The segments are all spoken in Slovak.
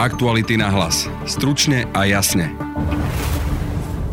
Aktuality na hlas. Stručne a jasne.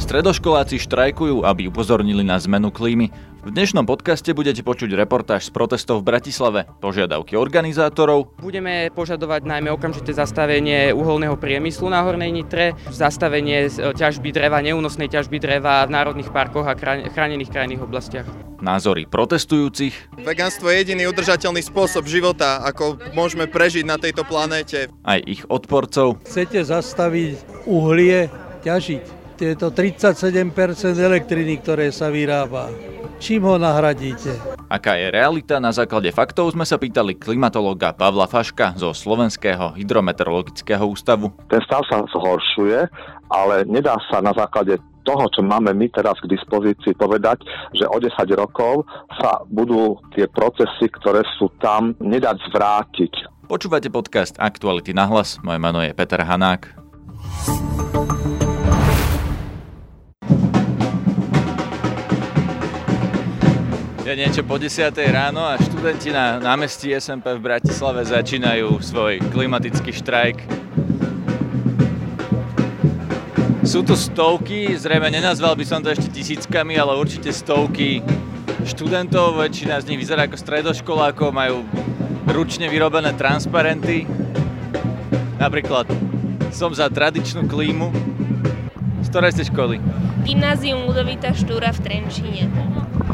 Stredoškoláci štrajkujú, aby upozornili na zmenu klímy. V dnešnom podcaste budete počuť reportáž z protestov v Bratislave, požiadavky organizátorov. Budeme požadovať najmä okamžité zastavenie uholného priemyslu na Hornej Nitre, zastavenie ťažby dreva, neúnosnej ťažby dreva v národných parkoch a chránených krajných oblastiach. Názory protestujúcich. Vegánstvo je jediný udržateľný spôsob života, ako môžeme prežiť na tejto planéte. Aj ich odporcov. Chcete zastaviť uhlie, ťažiť tieto 37% elektriny, ktoré sa vyrába. Čím ho nahradíte? Aká je realita? Na základe faktov sme sa pýtali klimatológa Pavla Faška zo Slovenského hydrometeorologického ústavu. Ten stav sa zhoršuje, ale nedá sa na základe toho, čo máme my teraz k dispozícii, povedať, že o 10 rokov sa budú tie procesy, ktoré sú tam, nedať zvrátiť. Počúvate podcast Aktuality na hlas. Moje meno je Peter Hanák. Je niečo po 10. ráno a študenti na námestí SMP v Bratislave začínajú svoj klimatický štrajk. Sú tu stovky, zrejme nenazval by som to ešte tisíckami, ale určite stovky študentov, väčšina z nich vyzerá ako stredoškolákov, majú ručne vyrobené transparenty. Napríklad som za tradičnú klímu. Z ktorej ste školy? Gymnázium Ludovita Štúra v Trenčíne.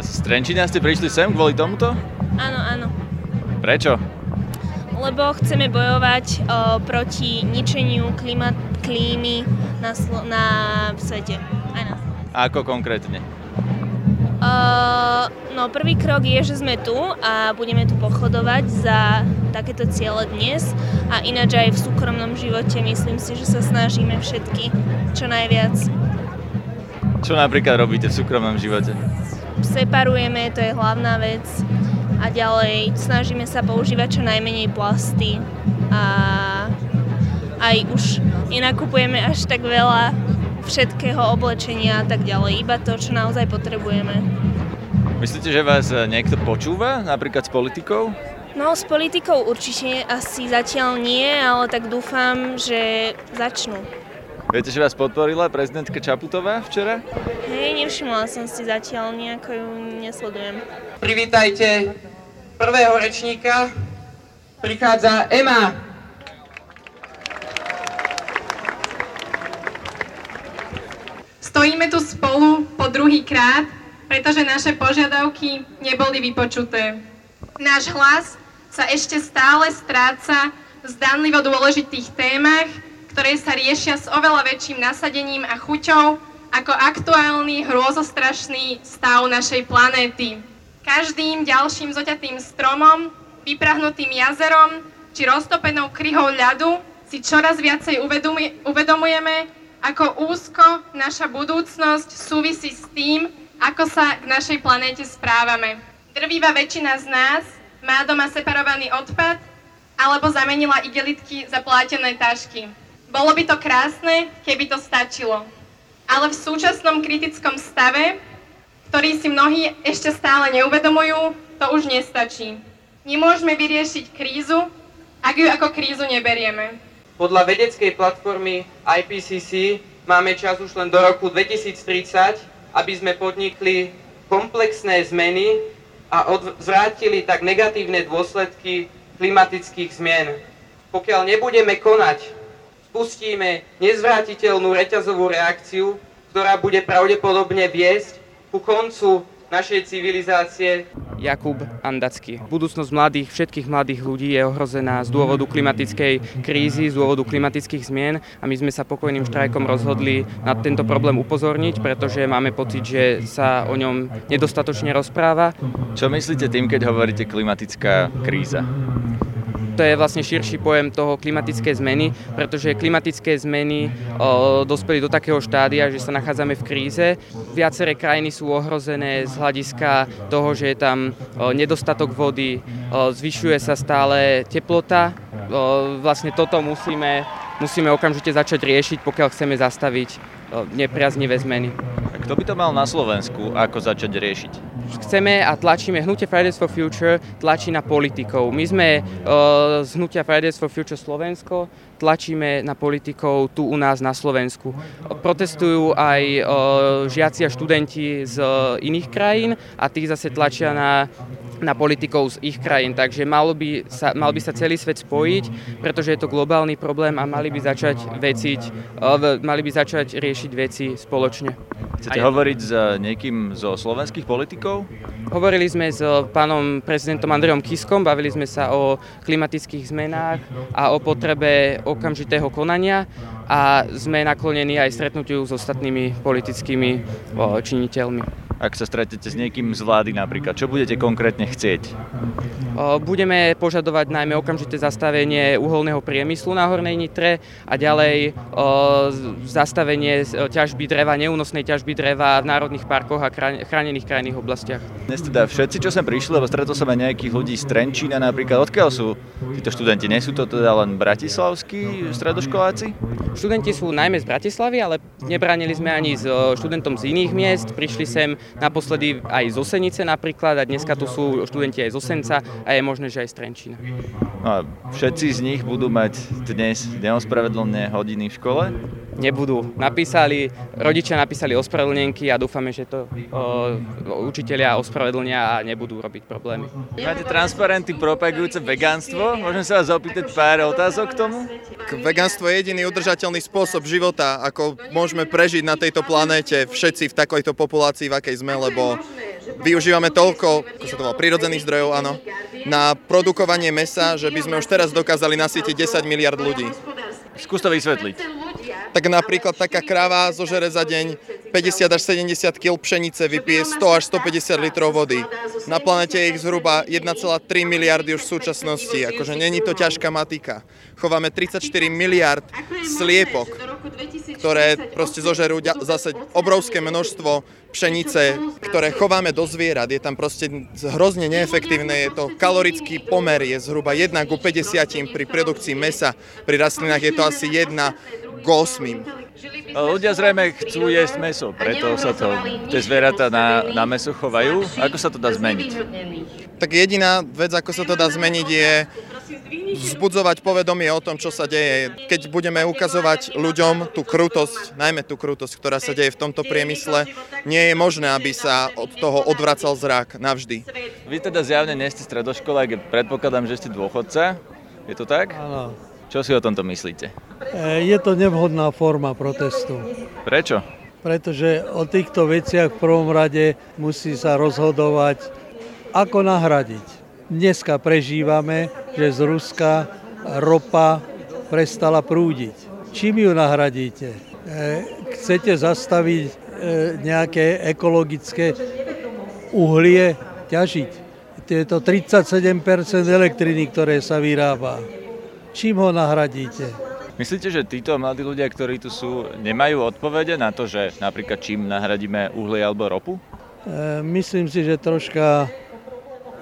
Z Trenčína ste prišli sem kvôli tomuto? Áno, áno. Prečo? Lebo chceme bojovať o, proti ničeniu klima, klímy na, na svete. Aj na A ako konkrétne? Uh, no prvý krok je, že sme tu a budeme tu pochodovať za takéto ciele dnes a ináč aj v súkromnom živote myslím si, že sa snažíme všetky čo najviac. Čo napríklad robíte v súkromnom živote? Separujeme, to je hlavná vec. A ďalej snažíme sa používať čo najmenej plasty a aj už nenakupujeme až tak veľa všetkého oblečenia a tak ďalej, iba to, čo naozaj potrebujeme. Myslíte, že vás niekto počúva, napríklad s politikou? No, s politikou určite asi zatiaľ nie, ale tak dúfam, že začnú. Viete, že vás podporila prezidentka Čaputová včera? Hej, nevšimla som si zatiaľ, nejako ju nesledujem. Privítajte prvého rečníka. Prichádza Ema. Stojíme tu spolu po druhý krát, pretože naše požiadavky neboli vypočuté. Náš hlas sa ešte stále stráca v zdanlivo dôležitých témach, ktoré sa riešia s oveľa väčším nasadením a chuťou ako aktuálny hrôzostrašný stav našej planéty. Každým ďalším zoťatým stromom, vyprahnutým jazerom či roztopenou kryhou ľadu si čoraz viacej uvedomujeme, ako úzko naša budúcnosť súvisí s tým, ako sa k našej planéte správame. Drvíva väčšina z nás má doma separovaný odpad alebo zamenila igelitky za plátené tašky. Bolo by to krásne, keby to stačilo. Ale v súčasnom kritickom stave, ktorý si mnohí ešte stále neuvedomujú, to už nestačí. Nemôžeme vyriešiť krízu, ak ju ako krízu neberieme. Podľa vedeckej platformy IPCC máme čas už len do roku 2030, aby sme podnikli komplexné zmeny a odvrátili tak negatívne dôsledky klimatických zmien. Pokiaľ nebudeme konať spustíme nezvrátiteľnú reťazovú reakciu, ktorá bude pravdepodobne viesť ku koncu našej civilizácie. Jakub Andacký. Budúcnosť mladých, všetkých mladých ľudí je ohrozená z dôvodu klimatickej krízy, z dôvodu klimatických zmien a my sme sa pokojným štrajkom rozhodli na tento problém upozorniť, pretože máme pocit, že sa o ňom nedostatočne rozpráva. Čo myslíte tým, keď hovoríte klimatická kríza? To je vlastne širší pojem toho klimatické zmeny, pretože klimatické zmeny dospeli do takého štádia, že sa nachádzame v kríze. Viaceré krajiny sú ohrozené z hľadiska toho, že je tam nedostatok vody, zvyšuje sa stále teplota. Vlastne toto musíme, musíme okamžite začať riešiť, pokiaľ chceme zastaviť nepriaznivé zmeny. Kto by to mal na Slovensku ako začať riešiť? Chceme a tlačíme, hnutie Fridays for Future tlačí na politikov. My sme uh, z hnutia Fridays for Future Slovensko, tlačíme na politikov tu u nás na Slovensku. Protestujú aj uh, žiaci a študenti z uh, iných krajín a tí zase tlačia na na politikov z ich krajín. Takže malo by sa, mal by sa celý svet spojiť, pretože je to globálny problém a mali by začať, veciť, mali by začať riešiť veci spoločne. Chcete hovoriť s niekým zo slovenských politikov? Hovorili sme s pánom prezidentom Andrejom Kiskom, bavili sme sa o klimatických zmenách a o potrebe okamžitého konania a sme naklonení aj stretnutiu s ostatnými politickými činiteľmi ak sa stretnete s niekým z vlády napríklad? Čo budete konkrétne chcieť? Budeme požadovať najmä okamžité zastavenie uholného priemyslu na Hornej Nitre a ďalej zastavenie ťažby dreva, neúnosnej ťažby dreva v národných parkoch a chránených krajných oblastiach. Dnes teda všetci, čo sem prišli, lebo stretol som aj nejakých ľudí z Trenčína napríklad. Odkiaľ sú títo študenti? Nie sú to teda len bratislavskí stredoškoláci? Študenti sú najmä z Bratislavy, ale nebránili sme ani s študentom z iných miest. Prišli sem naposledy aj z Osenice napríklad a dneska tu sú študenti aj z Osenca a je možné, že aj z Trenčína. No a všetci z nich budú mať dnes neospravedlné hodiny v škole? Nebudú. Napísali, rodičia napísali ospravedlnenky a dúfame, že to o, učiteľia ospravedlnia a nebudú robiť problémy. Máte transparenty propagujúce vegánstvo? Môžem sa vás opýtať pár otázok k tomu? Vegánstvo je jediný udržateľný spôsob života, ako môžeme prežiť na tejto planéte všetci v takejto populácii, v akej sme, lebo využívame toľko, ako sa to volá, prírodzených zdrojov, áno, na produkovanie mesa, že by sme už teraz dokázali nasytiť 10 miliard ľudí. Skús to vysvetliť. Tak napríklad taká kráva zožere za deň 50 až 70 kg pšenice, vypije 100 až 150 litrov vody. Na planete je ich zhruba 1,3 miliardy už v súčasnosti, akože není to ťažká matika. Chováme 34 miliard sliepok, ktoré proste zožerú zase obrovské množstvo pšenice, ktoré chováme do zvierat. Je tam proste hrozne neefektívne, je to kalorický pomer, je zhruba 1 ku 50 pri produkcii mesa, pri rastlinách je to asi 1 k 8. Ľudia zrejme chcú jesť meso, preto sa to, tie zvieratá na, na meso chovajú. Ako sa to dá zmeniť? Tak jediná vec, ako sa to dá zmeniť, je vzbudzovať povedomie o tom, čo sa deje. Keď budeme ukazovať ľuďom tú krutosť, najmä tú krutosť, ktorá sa deje v tomto priemysle, nie je možné, aby sa od toho odvracal zrak navždy. Vy teda zjavne nie ste stredoškolák, predpokladám, že ste dôchodca. Je to tak? Áno. Čo si o tomto myslíte? E, je to nevhodná forma protestu. Prečo? Pretože o týchto veciach v prvom rade musí sa rozhodovať, ako nahradiť Dneska prežívame, že z Ruska ropa prestala prúdiť. Čím ju nahradíte? E, chcete zastaviť e, nejaké ekologické uhlie ťažiť? Je to 37% elektriny, ktoré sa vyrába. Čím ho nahradíte? Myslíte, že títo mladí ľudia, ktorí tu sú, nemajú odpovede na to, že napríklad čím nahradíme uhlie alebo ropu? E, myslím si, že troška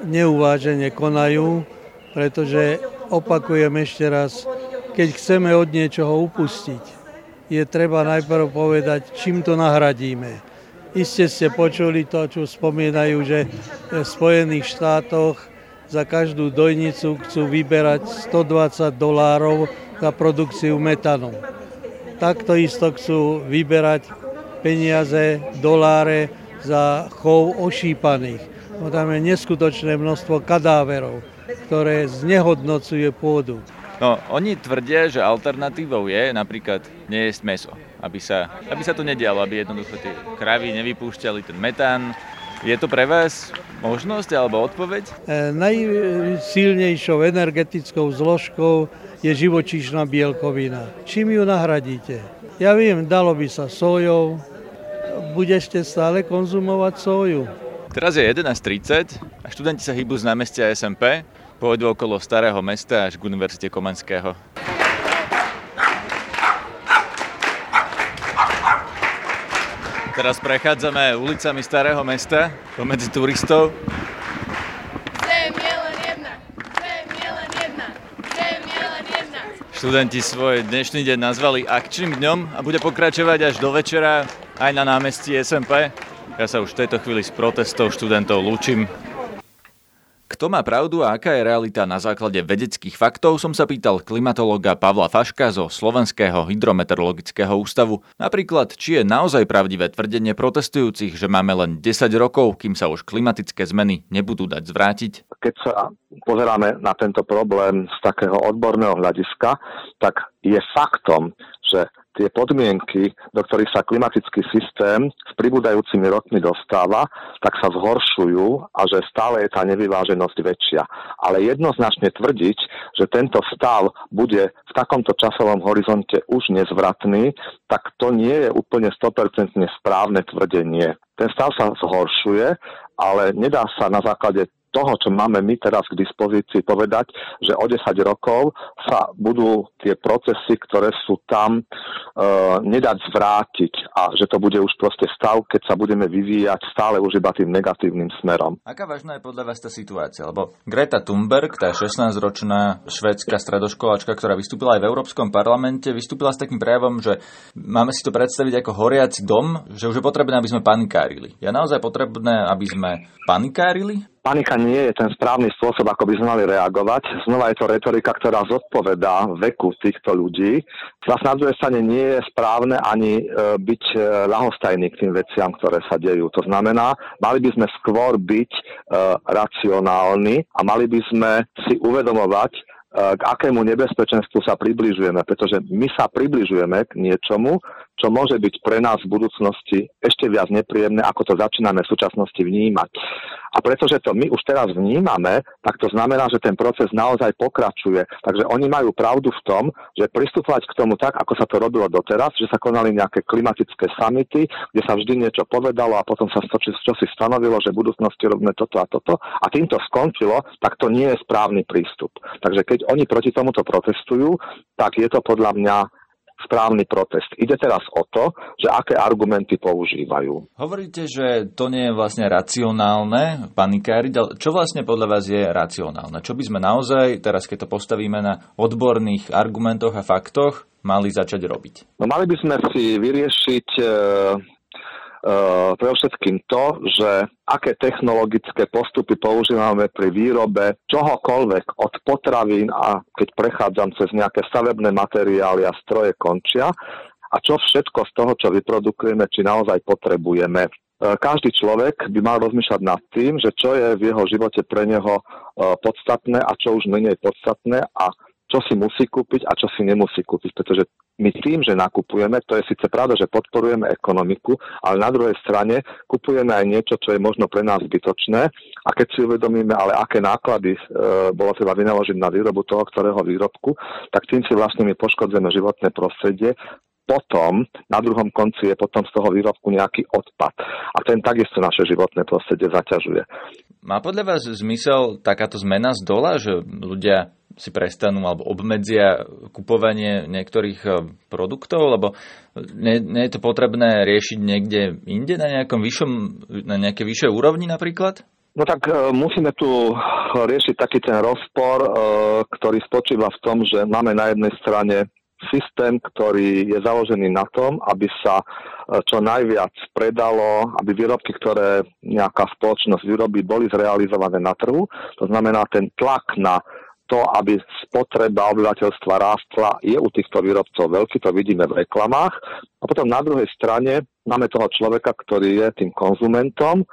neuvážene konajú, pretože opakujem ešte raz, keď chceme od niečoho upustiť, je treba najprv povedať, čím to nahradíme. Iste ste počuli to, čo spomínajú, že v Spojených štátoch za každú dojnicu chcú vyberať 120 dolárov za produkciu metanu. Takto isto chcú vyberať peniaze, doláre za chov ošípaných tam je neskutočné množstvo kadáverov, ktoré znehodnocuje pôdu. No, oni tvrdia, že alternatívou je napríklad nejesť meso, aby sa, aby sa to nedialo, aby jednoducho tie kravy nevypúšťali ten metán. Je to pre vás možnosť alebo odpoveď? E, najsilnejšou energetickou zložkou je živočíšna bielkovina. Čím ju nahradíte? Ja viem, dalo by sa sojou, budete stále konzumovať soju. Teraz je 11.30 a študenti sa hýbu z námestia SMP, pôjdu okolo Starého mesta až k Univerzite Komenského. Teraz prechádzame ulicami Starého mesta pomedzi turistov. Zem je len jedna, zem je len jedna, zem je len jedna. Študenti svoj dnešný deň nazvali akčným dňom a bude pokračovať až do večera aj na námestí SMP. Ja sa už v tejto chvíli z protestov študentov lúčim. Kto má pravdu a aká je realita na základe vedeckých faktov, som sa pýtal klimatológa Pavla Faška zo Slovenského hydrometeorologického ústavu. Napríklad, či je naozaj pravdivé tvrdenie protestujúcich, že máme len 10 rokov, kým sa už klimatické zmeny nebudú dať zvrátiť. Keď sa pozeráme na tento problém z takého odborného hľadiska, tak je faktom, že tie podmienky, do ktorých sa klimatický systém s pribúdajúcimi rokmi dostáva, tak sa zhoršujú a že stále je tá nevyváženosť väčšia. Ale jednoznačne tvrdiť, že tento stav bude v takomto časovom horizonte už nezvratný, tak to nie je úplne 100% správne tvrdenie. Ten stav sa zhoršuje, ale nedá sa na základe toho, čo máme my teraz k dispozícii, povedať, že o 10 rokov sa budú tie procesy, ktoré sú tam, e, nedať zvrátiť a že to bude už proste stav, keď sa budeme vyvíjať stále už iba tým negatívnym smerom. Aká vážna je podľa vás tá situácia? Lebo Greta Thunberg, tá 16-ročná švedská stredoškolačka, ktorá vystúpila aj v Európskom parlamente, vystúpila s takým prejavom, že máme si to predstaviť ako horiaci dom, že už je potrebné, aby sme panikárili. Je naozaj potrebné, aby sme panikárili? Panika nie je ten správny spôsob, ako by sme mali reagovať. Znova je to retorika, ktorá zodpovedá veku týchto ľudí. Zas na druhej strane nie je správne ani e, byť e, lahostajný k tým veciam, ktoré sa dejú. To znamená, mali by sme skôr byť e, racionálni a mali by sme si uvedomovať, k akému nebezpečenstvu sa približujeme, pretože my sa približujeme k niečomu, čo môže byť pre nás v budúcnosti ešte viac nepríjemné, ako to začíname v súčasnosti vnímať. A pretože to my už teraz vnímame, tak to znamená, že ten proces naozaj pokračuje. Takže oni majú pravdu v tom, že pristupovať k tomu tak, ako sa to robilo doteraz, že sa konali nejaké klimatické samity, kde sa vždy niečo povedalo a potom sa to, čo si stanovilo, že v budúcnosti robíme toto a toto a tým to skončilo, tak to nie je správny prístup. Takže keď oni proti tomuto protestujú, tak je to podľa mňa správny protest. Ide teraz o to, že aké argumenty používajú. Hovoríte, že to nie je vlastne racionálne panikáriť, ale čo vlastne podľa vás je racionálne? Čo by sme naozaj, teraz keď to postavíme na odborných argumentoch a faktoch, mali začať robiť? No mali by sme si vyriešiť e, pre všetkým to, že aké technologické postupy používame pri výrobe čohokoľvek od potravín a keď prechádzam cez nejaké stavebné materiály a stroje končia a čo všetko z toho, čo vyprodukujeme, či naozaj potrebujeme. E, každý človek by mal rozmýšľať nad tým, že čo je v jeho živote pre neho e, podstatné a čo už menej podstatné a čo si musí kúpiť a čo si nemusí kúpiť, pretože my tým, že nakupujeme, to je síce pravda, že podporujeme ekonomiku, ale na druhej strane kupujeme aj niečo, čo je možno pre nás zbytočné a keď si uvedomíme, ale aké náklady e, bolo treba vynaložiť na výrobu toho, ktorého výrobku, tak tým si vlastne my poškodzujeme životné prostredie, potom na druhom konci je potom z toho výrobku nejaký odpad. A ten takisto naše životné prostredie zaťažuje. Má podľa vás zmysel takáto zmena z dola, že ľudia si prestanú alebo obmedzia kupovanie niektorých eh, produktov, lebo nie, nie je to potrebné riešiť niekde inde na nejakom vyššom, na nejakej vyššej úrovni napríklad? No tak e, musíme tu riešiť taký ten rozpor, ktorý spočíva v tom, že máme na jednej strane systém, ktorý je založený na tom, aby sa e, čo najviac predalo, aby výrobky, ktoré nejaká spoločnosť vyrobí, boli zrealizované na trhu. To znamená, ten tlak na to, aby spotreba obyvateľstva rástla, je u týchto výrobcov veľký, to vidíme v reklamách. A potom na druhej strane máme toho človeka, ktorý je tým konzumentom.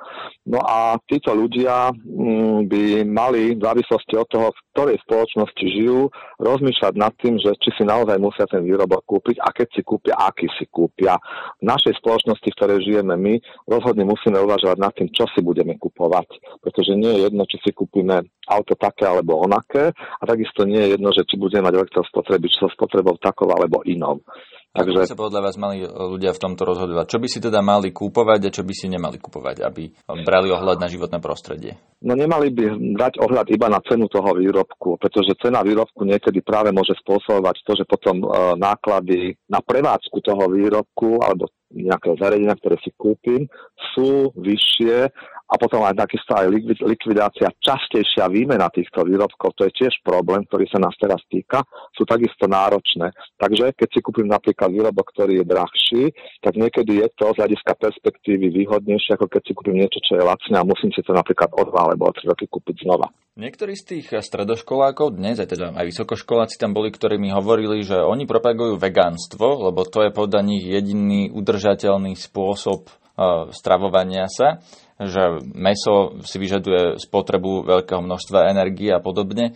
No a títo ľudia mm, by mali v závislosti od toho, v ktorej spoločnosti žijú, rozmýšľať nad tým, že či si naozaj musia ten výrobok kúpiť a keď si kúpia, aký si kúpia. V našej spoločnosti, v ktorej žijeme my, rozhodne musíme uvažovať nad tým, čo si budeme kupovať. Pretože nie je jedno, či si kúpime auto také alebo onaké a takisto nie je jedno, že či budeme mať elektrospotrebič so spotrebou takou alebo inou. Takže... Ako sa podľa vás mali ľudia v tomto rozhodovať? Čo by si teda mali kúpovať a čo by si nemali kúpovať, aby brali ohľad na životné prostredie? No nemali by dať ohľad iba na cenu toho výrobku, pretože cena výrobku niekedy práve môže spôsobovať to, že potom e, náklady na prevádzku toho výrobku alebo nejakého zariadenia, ktoré si kúpim, sú vyššie a potom aj takisto aj likvidácia, častejšia výmena týchto výrobkov, to je tiež problém, ktorý sa nás teraz týka, sú takisto náročné. Takže keď si kúpim napríklad výrobok, ktorý je drahší, tak niekedy je to z hľadiska perspektívy výhodnejšie, ako keď si kúpim niečo, čo je lacné a musím si to napríklad o dva alebo o tri roky kúpiť znova. Niektorí z tých stredoškolákov dnes, aj teda aj vysokoškoláci tam boli, ktorí mi hovorili, že oni propagujú vegánstvo, lebo to je podľa nich jediný udržateľný spôsob stravovania sa že meso si vyžaduje spotrebu veľkého množstva energie a podobne.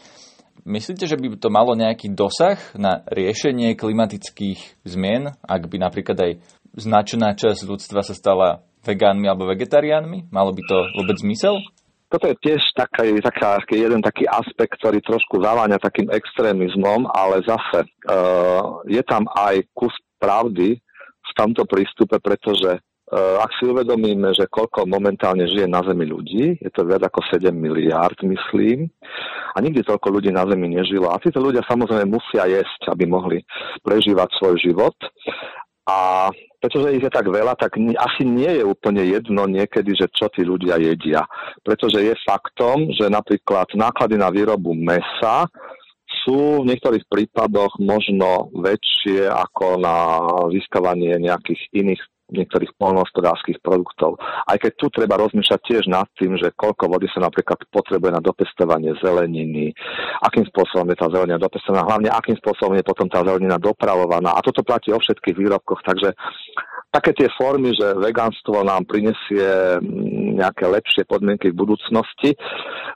Myslíte, že by to malo nejaký dosah na riešenie klimatických zmien, ak by napríklad aj značná časť ľudstva sa stala vegánmi alebo vegetariánmi? Malo by to vôbec zmysel? Toto je tiež taký, taká, jeden taký aspekt, ktorý trošku zaváňa takým extrémizmom, ale zase uh, je tam aj kus pravdy v tomto prístupe, pretože ak si uvedomíme, že koľko momentálne žije na Zemi ľudí, je to viac ako 7 miliárd, myslím, a nikdy toľko ľudí na Zemi nežilo. A títo ľudia samozrejme musia jesť, aby mohli prežívať svoj život. A pretože ich je tak veľa, tak asi nie je úplne jedno niekedy, že čo tí ľudia jedia. Pretože je faktom, že napríklad náklady na výrobu mesa sú v niektorých prípadoch možno väčšie ako na získavanie nejakých iných niektorých polnohospodárských produktov. Aj keď tu treba rozmýšľať tiež nad tým, že koľko vody sa napríklad potrebuje na dopestovanie zeleniny, akým spôsobom je tá zelenina dopestovaná, hlavne akým spôsobom je potom tá zelenina dopravovaná. A toto platí o všetkých výrobkoch, takže také tie formy, že vegánstvo nám prinesie mm, nejaké lepšie podmienky v budúcnosti.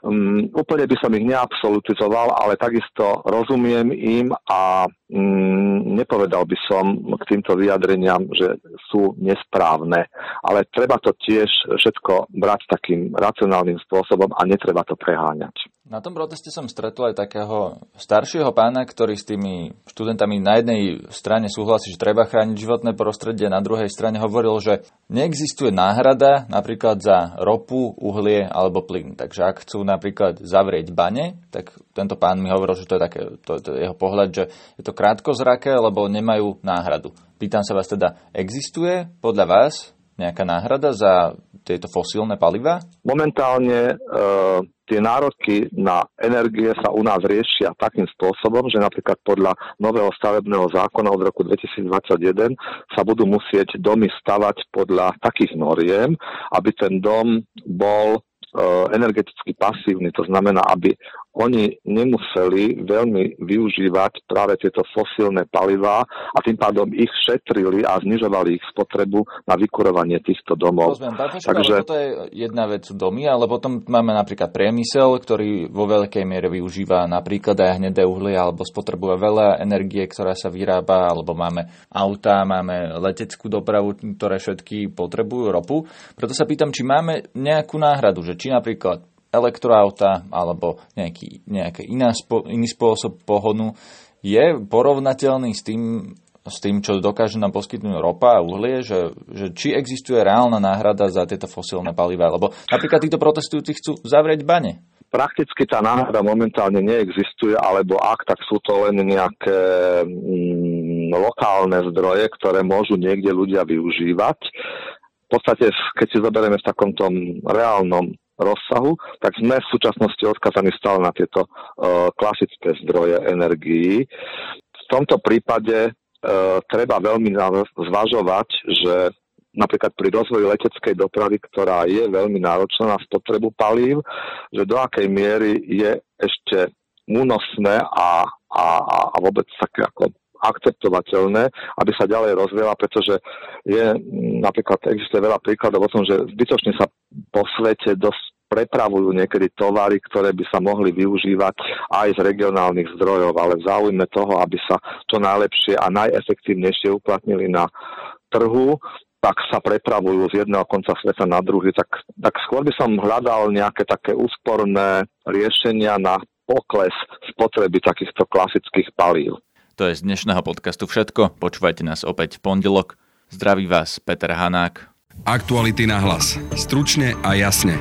Um, úplne by som ich neabsolutizoval, ale takisto rozumiem im a Mm, nepovedal by som k týmto vyjadreniam, že sú nesprávne, ale treba to tiež všetko brať takým racionálnym spôsobom a netreba to preháňať. Na tom proteste som stretol aj takého staršieho pána, ktorý s tými študentami na jednej strane súhlasí, že treba chrániť životné prostredie, na druhej strane hovoril, že neexistuje náhrada napríklad za ropu, uhlie alebo plyn. Takže ak chcú napríklad zavrieť bane, tak tento pán mi hovoril, že to je, také, to, to je jeho pohľad, že je to krátkozraké, lebo nemajú náhradu. Pýtam sa vás teda, existuje podľa vás nejaká náhrada za tieto fosílne paliva? Momentálne e- tie nároky na energie sa u nás riešia takým spôsobom, že napríklad podľa nového stavebného zákona od roku 2021 sa budú musieť domy stavať podľa takých noriem, aby ten dom bol E, energeticky pasívni, to znamená, aby oni nemuseli veľmi využívať práve tieto fosílne palivá a tým pádom ich šetrili a znižovali ich spotrebu na vykurovanie týchto domov. Rozumiem, Takže... toto je jedna vec domy, ale potom máme napríklad priemysel, ktorý vo veľkej miere využíva napríklad aj hnedé uhlie alebo spotrebuje veľa energie, ktorá sa vyrába, alebo máme autá, máme leteckú dopravu, ktoré všetky potrebujú ropu. Preto sa pýtam, či máme nejakú náhradu, že či napríklad elektroauta alebo nejaký, nejaký iná spo, iný spôsob pohonu je porovnateľný s tým, s tým, čo dokáže nám poskytnúť ropa a uhlie, že, že či existuje reálna náhrada za tieto fosílne palivá. Lebo napríklad títo protestujúci chcú zavrieť bane. Prakticky tá náhrada momentálne neexistuje, alebo ak, tak sú to len nejaké mm, lokálne zdroje, ktoré môžu niekde ľudia využívať. V podstate, keď si zoberieme v takom tom reálnom rozsahu, tak sme v súčasnosti odkazaní stále na tieto uh, klasické zdroje energií. V tomto prípade uh, treba veľmi zvažovať, že napríklad pri rozvoji leteckej dopravy, ktorá je veľmi náročná na spotrebu palív, že do akej miery je ešte únosné a, a, a vôbec také ako akceptovateľné, aby sa ďalej rozvíjala, pretože je napríklad existuje veľa príkladov o tom, že zbytočne sa po svete dosť prepravujú niekedy tovary, ktoré by sa mohli využívať aj z regionálnych zdrojov, ale v záujme toho, aby sa čo najlepšie a najefektívnejšie uplatnili na trhu, tak sa prepravujú z jedného konca sveta na druhý. Tak, tak skôr by som hľadal nejaké také úsporné riešenia na pokles spotreby takýchto klasických palív. To je z dnešného podcastu všetko. Počúvajte nás opäť v pondelok. Zdraví vás Peter Hanák. Aktuality na hlas. Stručne a jasne.